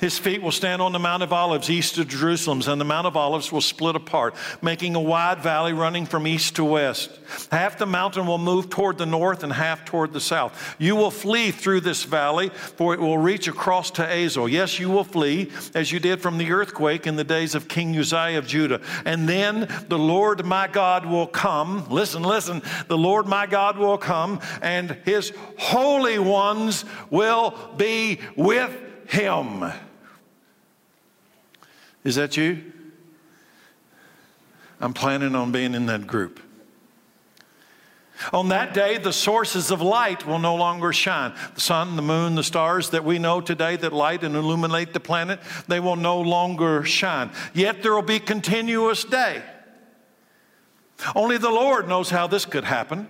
his feet will stand on the Mount of Olives east of Jerusalem, and the Mount of Olives will split apart, making a wide valley running from east to west. Half the mountain will move toward the north and half toward the south. You will flee through this valley, for it will reach across to Azel. Yes, you will flee, as you did from the earthquake in the days of King Uzziah of Judah. And then the Lord my God will come. Listen, listen. The Lord my God will come, and his holy ones will be with him. Is that you? I'm planning on being in that group. On that day, the sources of light will no longer shine. The sun, the moon, the stars that we know today that light and illuminate the planet, they will no longer shine. Yet there will be continuous day. Only the Lord knows how this could happen.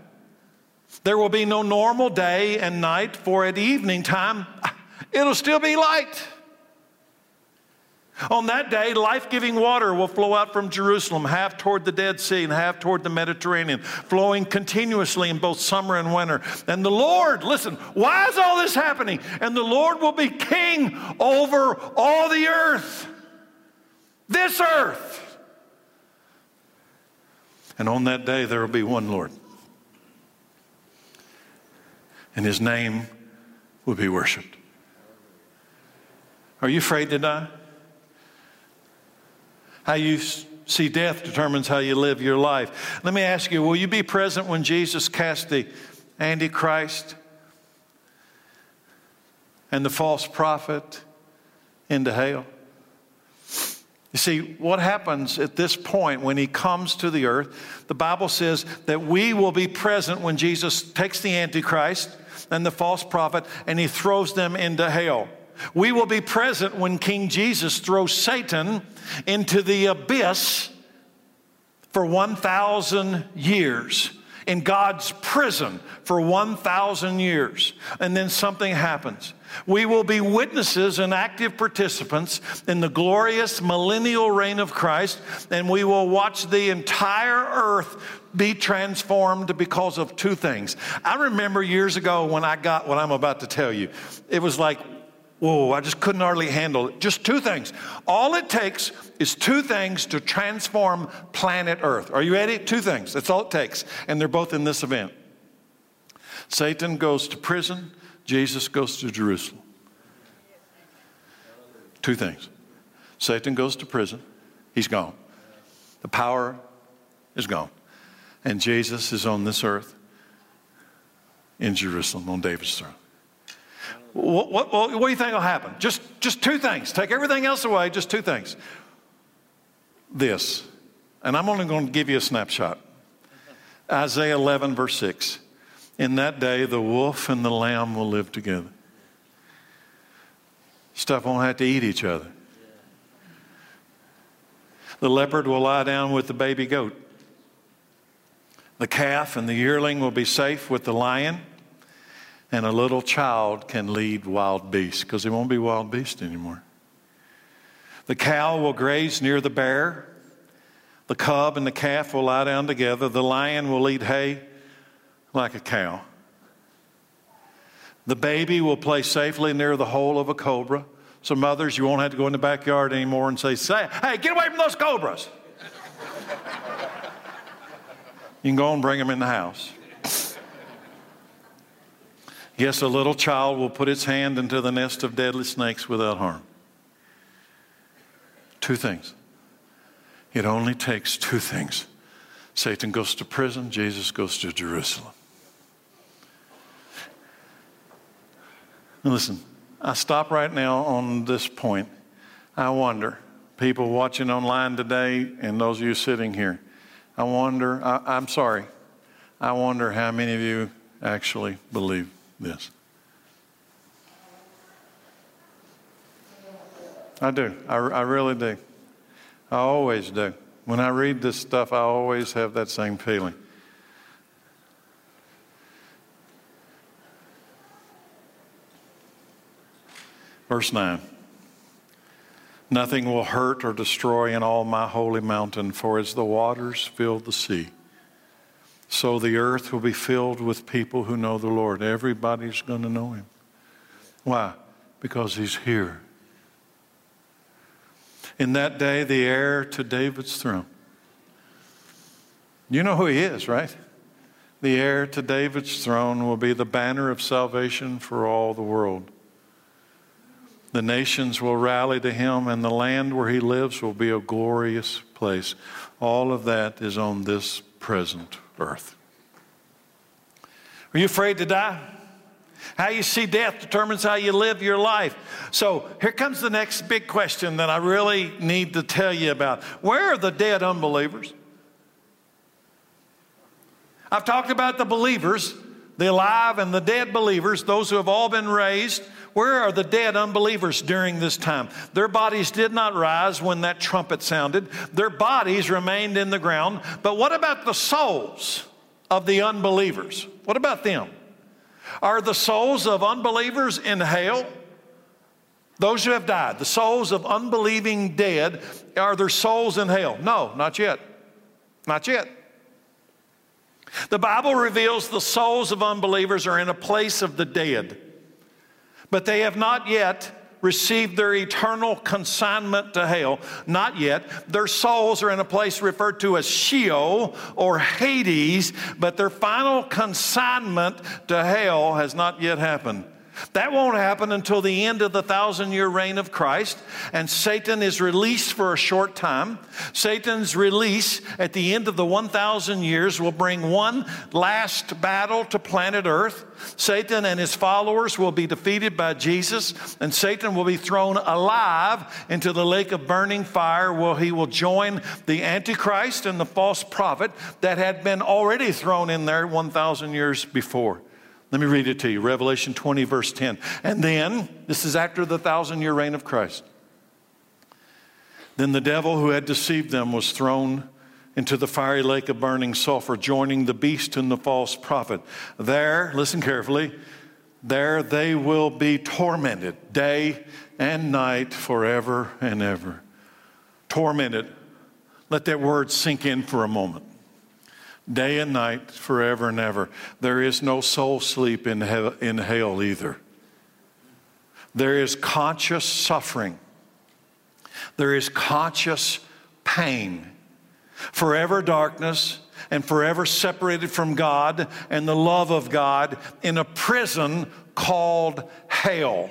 There will be no normal day and night, for at evening time, it'll still be light. On that day, life giving water will flow out from Jerusalem, half toward the Dead Sea and half toward the Mediterranean, flowing continuously in both summer and winter. And the Lord, listen, why is all this happening? And the Lord will be king over all the earth, this earth. And on that day, there will be one Lord. And his name will be worshiped. Are you afraid to die? How you see death determines how you live your life. Let me ask you will you be present when Jesus cast the Antichrist and the false prophet into hell? You see, what happens at this point when he comes to the earth, the Bible says that we will be present when Jesus takes the Antichrist and the false prophet and he throws them into hell. We will be present when King Jesus throws Satan into the abyss for 1,000 years, in God's prison for 1,000 years. And then something happens. We will be witnesses and active participants in the glorious millennial reign of Christ, and we will watch the entire earth be transformed because of two things. I remember years ago when I got what I'm about to tell you, it was like, Whoa, I just couldn't hardly handle it. Just two things. All it takes is two things to transform planet Earth. Are you ready? Two things. That's all it takes. And they're both in this event. Satan goes to prison, Jesus goes to Jerusalem. Two things. Satan goes to prison, he's gone. The power is gone. And Jesus is on this earth in Jerusalem on David's throne. What, what, what, do you think will happen? Just, just two things. Take everything else away, just two things. This, and I'm only going to give you a snapshot. Isaiah 11, verse 6. In that day, the wolf and the lamb will live together. Stuff won't have to eat each other. The leopard will lie down with the baby goat. The calf and the yearling will be safe with the lion and a little child can lead wild beasts because there won't be wild beasts anymore. The cow will graze near the bear. The cub and the calf will lie down together. The lion will eat hay like a cow. The baby will play safely near the hole of a cobra. So, mothers, you won't have to go in the backyard anymore and say, say Hey, get away from those cobras. you can go and bring them in the house. Yes, a little child will put its hand into the nest of deadly snakes without harm. Two things. It only takes two things Satan goes to prison, Jesus goes to Jerusalem. listen, I stop right now on this point. I wonder, people watching online today and those of you sitting here, I wonder, I, am sorry, I wonder how many of you actually believe this. I do. I, I really do. I always do. When I read this stuff, I always have that same feeling. Verse 9 Nothing will hurt or destroy in all my holy mountain, for as the waters fill the sea, so the earth will be filled with people who know the Lord. Everybody's going to know him. Why? Because he's here. In that day, the heir to David's throne. You know who he is, right? The heir to David's throne will be the banner of salvation for all the world. The nations will rally to him, and the land where he lives will be a glorious place. All of that is on this present earth. Are you afraid to die? How you see death determines how you live your life. So here comes the next big question that I really need to tell you about. Where are the dead unbelievers? I've talked about the believers, the alive and the dead believers, those who have all been raised. Where are the dead unbelievers during this time? Their bodies did not rise when that trumpet sounded, their bodies remained in the ground. But what about the souls of the unbelievers? What about them? Are the souls of unbelievers in hell? Those who have died, the souls of unbelieving dead, are their souls in hell? No, not yet. Not yet. The Bible reveals the souls of unbelievers are in a place of the dead but they have not yet received their eternal consignment to hell. Not yet. Their souls are in a place referred to as Sheol or Hades, but their final consignment to hell has not yet happened. That won't happen until the end of the thousand year reign of Christ, and Satan is released for a short time. Satan's release at the end of the 1,000 years will bring one last battle to planet Earth. Satan and his followers will be defeated by Jesus, and Satan will be thrown alive into the lake of burning fire, where he will join the Antichrist and the false prophet that had been already thrown in there 1,000 years before. Let me read it to you Revelation 20, verse 10. And then, this is after the thousand year reign of Christ. Then the devil who had deceived them was thrown into the fiery lake of burning sulfur, joining the beast and the false prophet. There, listen carefully, there they will be tormented day and night forever and ever. Tormented. Let that word sink in for a moment day and night, forever and ever. There is no soul sleep in, he- in hell either. There is conscious suffering, there is conscious pain, forever darkness, and forever separated from God and the love of God in a prison called hell.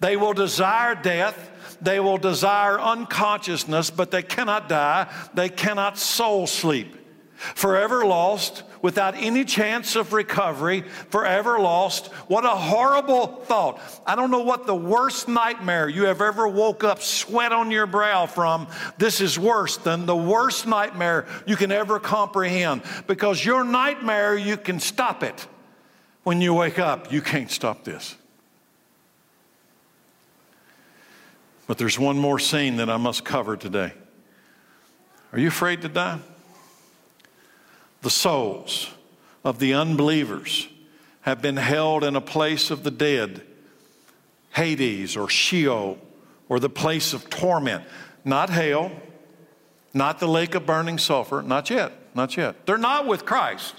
They will desire death. They will desire unconsciousness, but they cannot die. They cannot soul sleep forever lost, without any chance of recovery, forever lost. What a horrible thought. I don't know what the worst nightmare you have ever woke up sweat on your brow from. This is worse than the worst nightmare you can ever comprehend because your nightmare, you can stop it. When you wake up, you can't stop this. But there's one more scene that I must cover today. Are you afraid to die? The souls of the unbelievers have been held in a place of the dead, Hades or Sheol, or the place of torment. Not hell, not the lake of burning sulfur, not yet, not yet. They're not with Christ.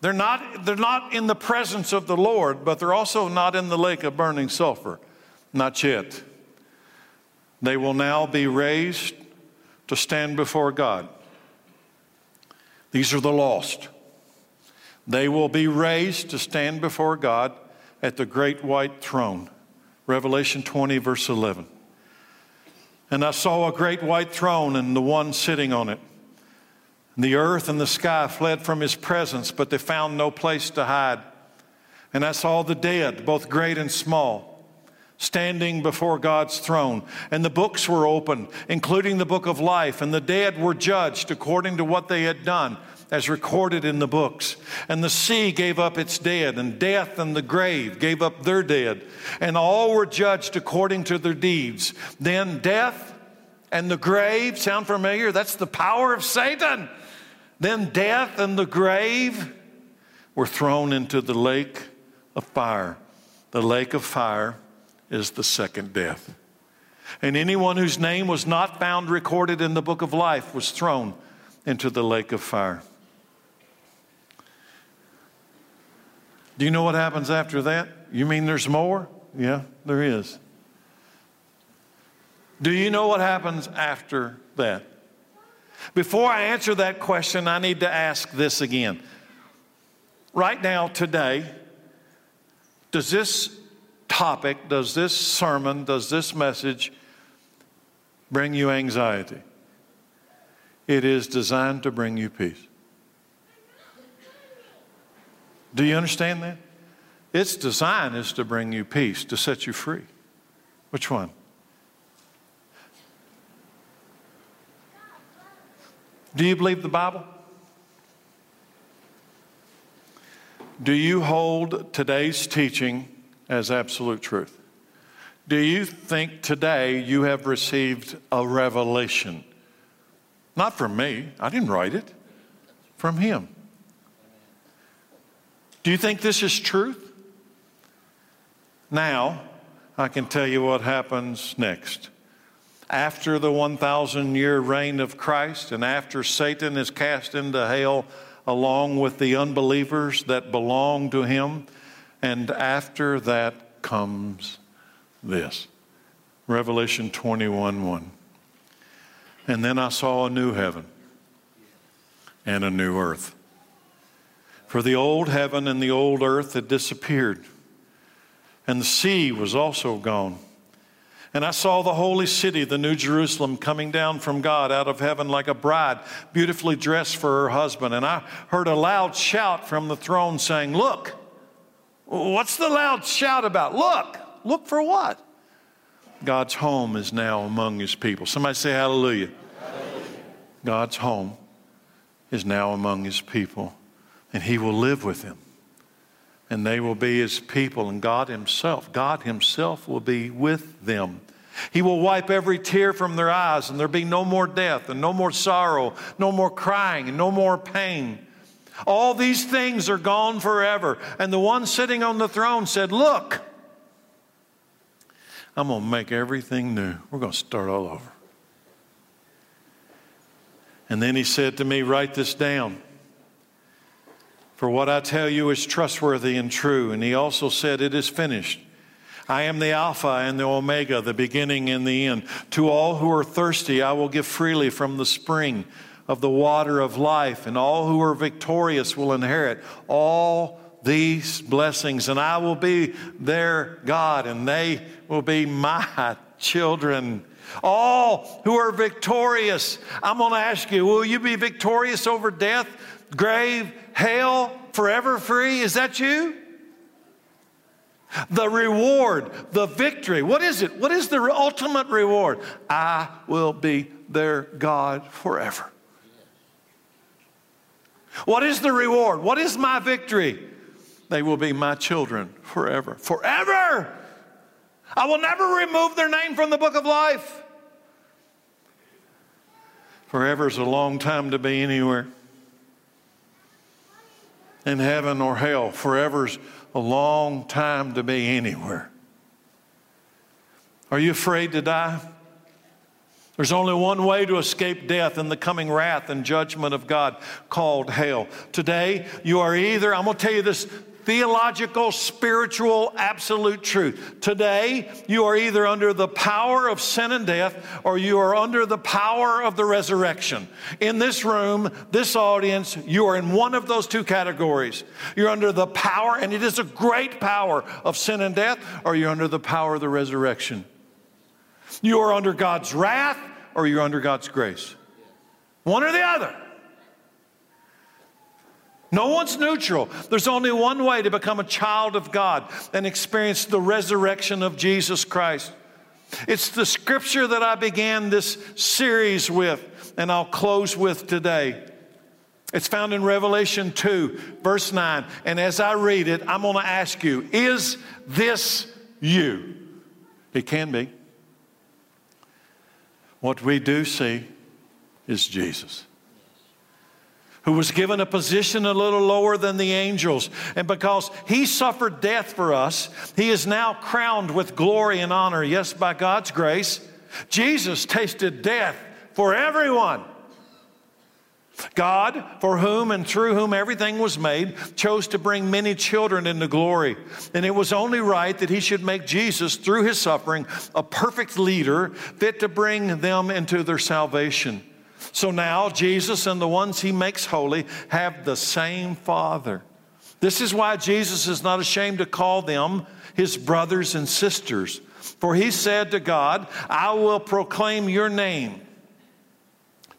They're not, they're not in the presence of the Lord, but they're also not in the lake of burning sulfur. Not yet. They will now be raised to stand before God. These are the lost. They will be raised to stand before God at the great white throne. Revelation 20, verse 11. And I saw a great white throne and the one sitting on it. And the earth and the sky fled from his presence, but they found no place to hide. And I saw the dead, both great and small, standing before God's throne. And the books were opened, including the book of life, and the dead were judged according to what they had done as recorded in the books. And the sea gave up its dead, and death and the grave gave up their dead, and all were judged according to their deeds. Then death and the grave sound familiar? That's the power of Satan. Then death and the grave were thrown into the lake of fire. The lake of fire is the second death. And anyone whose name was not found recorded in the book of life was thrown into the lake of fire. Do you know what happens after that? You mean there's more? Yeah, there is. Do you know what happens after that? Before I answer that question, I need to ask this again. Right now, today, does this topic, does this sermon, does this message bring you anxiety? It is designed to bring you peace. Do you understand that? Its design is to bring you peace, to set you free. Which one? Do you believe the Bible? Do you hold today's teaching as absolute truth? Do you think today you have received a revelation? Not from me, I didn't write it, from Him. Do you think this is truth? Now, I can tell you what happens next. After the 1,000 year reign of Christ and after Satan is cast into hell along with the unbelievers that belong to him, and after that comes this Revelation 21 1. And then I saw a new heaven and a new earth. For the old heaven and the old earth had disappeared, and the sea was also gone. And I saw the holy city, the New Jerusalem, coming down from God out of heaven like a bride, beautifully dressed for her husband. And I heard a loud shout from the throne saying, Look, what's the loud shout about? Look, look for what? God's home is now among his people. Somebody say hallelujah. hallelujah. God's home is now among his people and he will live with them. And they will be his people, and God himself, God himself will be with them. He will wipe every tear from their eyes, and there'll be no more death, and no more sorrow, no more crying, and no more pain. All these things are gone forever. And the one sitting on the throne said, Look, I'm going to make everything new. We're going to start all over. And then he said to me, Write this down. For what I tell you is trustworthy and true. And he also said, It is finished. I am the Alpha and the Omega, the beginning and the end. To all who are thirsty, I will give freely from the spring of the water of life, and all who are victorious will inherit all these blessings. And I will be their God, and they will be my children. All who are victorious, I'm going to ask you, will you be victorious over death, grave, hell, forever free? Is that you? The reward, the victory. What is it? What is the ultimate reward? I will be their God forever. What is the reward? What is my victory? They will be my children forever. Forever! I will never remove their name from the book of life. Forever is a long time to be anywhere in heaven or hell. forever is a long time to be anywhere. Are you afraid to die? There's only one way to escape death and the coming wrath and judgment of God called hell. Today, you are either, I'm going to tell you this theological, spiritual, absolute truth. Today, you are either under the power of sin and death or you are under the power of the resurrection. In this room, this audience, you are in one of those two categories. You're under the power, and it is a great power of sin and death, or you're under the power of the resurrection. You are under God's wrath or you're under God's grace. One or the other. No one's neutral. There's only one way to become a child of God and experience the resurrection of Jesus Christ. It's the scripture that I began this series with, and I'll close with today. It's found in Revelation 2, verse 9. And as I read it, I'm going to ask you, is this you? It can be. What we do see is Jesus who was given a position a little lower than the angels. And because he suffered death for us, he is now crowned with glory and honor. Yes, by God's grace. Jesus tasted death for everyone. God, for whom and through whom everything was made, chose to bring many children into glory. And it was only right that he should make Jesus, through his suffering, a perfect leader fit to bring them into their salvation. So now Jesus and the ones he makes holy have the same Father. This is why Jesus is not ashamed to call them his brothers and sisters. For he said to God, I will proclaim your name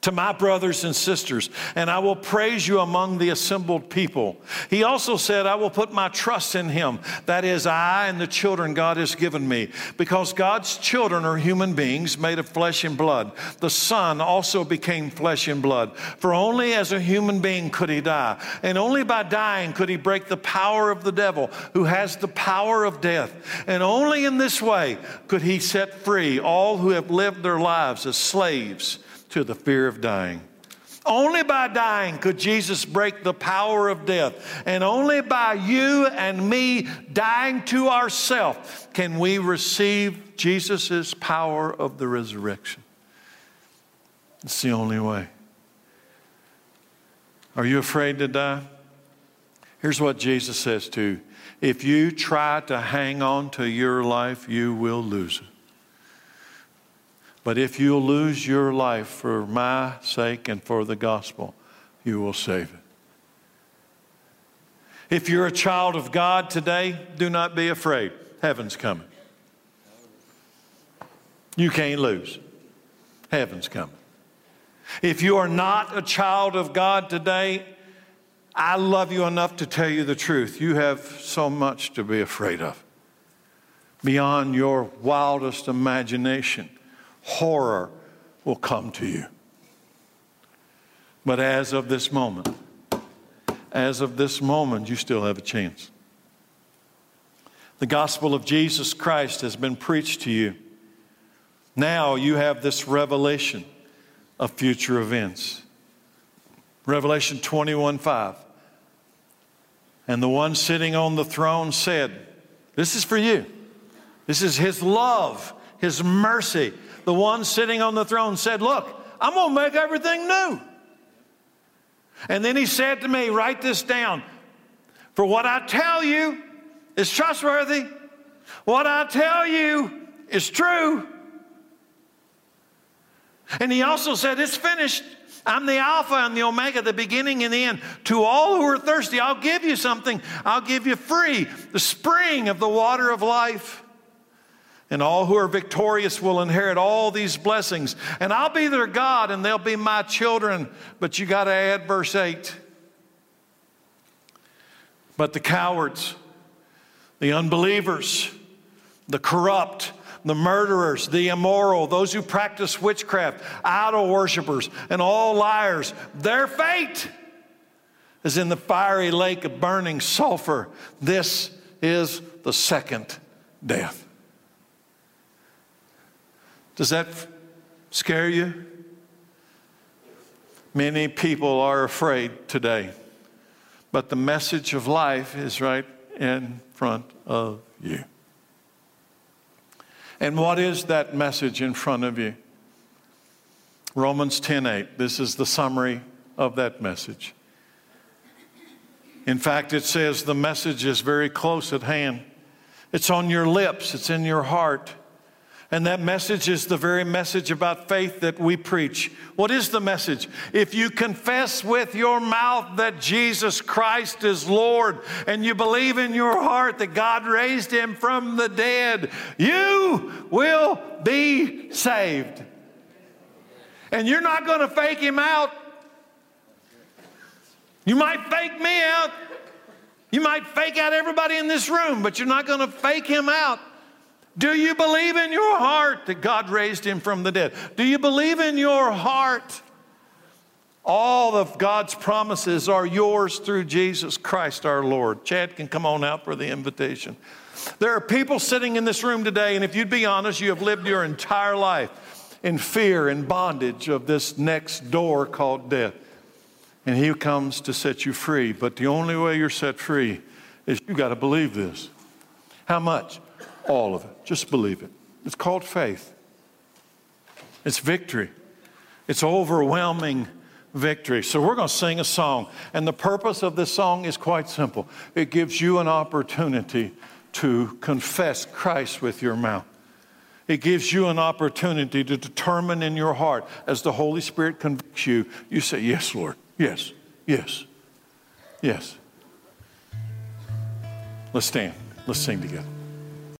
to my brothers and sisters, and I will praise you among the assembled people. He also said, I will put my trust in him, that is, I and the children God has given me, because God's children are human beings made of flesh and blood. The Son also became flesh and blood, for only as a human being could he die, and only by dying could he break the power of the devil, who has the power of death. And only in this way could he set free all who have lived their lives as slaves to the fear of dying. Only by dying could Jesus break the power of death. And only by you and me dying to ourselves can we receive Jesus' power of the resurrection. It's the only way. Are you afraid to die? Here's what Jesus says to you if you try to hang on to your life, you will lose it. But if you'll lose your life for my sake and for the gospel, you will save it. If you're a child of God today, do not be afraid. Heaven's coming. You can't lose. Heaven's coming. If you are not a child of God today, I love you enough to tell you the truth. You have so much to be afraid of beyond your wildest imagination horror will come to you. But as of this moment, as of this moment, you still have a chance. The gospel of Jesus Christ has been preached to you. Now you have this revelation of future events. Revelation 21 5. And the one sitting on the throne said, This is for you. This is his love, his mercy, the one sitting on the throne said, Look, I'm going to make everything new. And then he said to me, Write this down. For what I tell you is trustworthy, what I tell you is true. And he also said, It's finished. I'm the Alpha and the Omega, the beginning and the end. To all who are thirsty, I'll give you something. I'll give you free the spring of the water of life. And all who are victorious will inherit all these blessings. And I'll be their God and they'll be my children. But you got to add verse 8. But the cowards, the unbelievers, the corrupt, the murderers, the immoral, those who practice witchcraft, idol worshippers, and all liars, their fate is in the fiery lake of burning sulfur. This is the second death. Does that scare you? Many people are afraid today, but the message of life is right in front of you. And what is that message in front of you? Romans 10:8. This is the summary of that message. In fact, it says the message is very close at hand. It's on your lips, it's in your heart. And that message is the very message about faith that we preach. What is the message? If you confess with your mouth that Jesus Christ is Lord and you believe in your heart that God raised him from the dead, you will be saved. And you're not going to fake him out. You might fake me out. You might fake out everybody in this room, but you're not going to fake him out. Do you believe in your heart that God raised him from the dead? Do you believe in your heart? All of God's promises are yours through Jesus Christ our Lord. Chad can come on out for the invitation. There are people sitting in this room today, and if you'd be honest, you have lived your entire life in fear and bondage of this next door called death. And He comes to set you free. But the only way you're set free is you got to believe this. How much? All of it. Just believe it. It's called faith. It's victory. It's overwhelming victory. So we're going to sing a song. And the purpose of this song is quite simple it gives you an opportunity to confess Christ with your mouth. It gives you an opportunity to determine in your heart, as the Holy Spirit convicts you, you say, Yes, Lord. Yes. Yes. Yes. Let's stand. Let's sing together.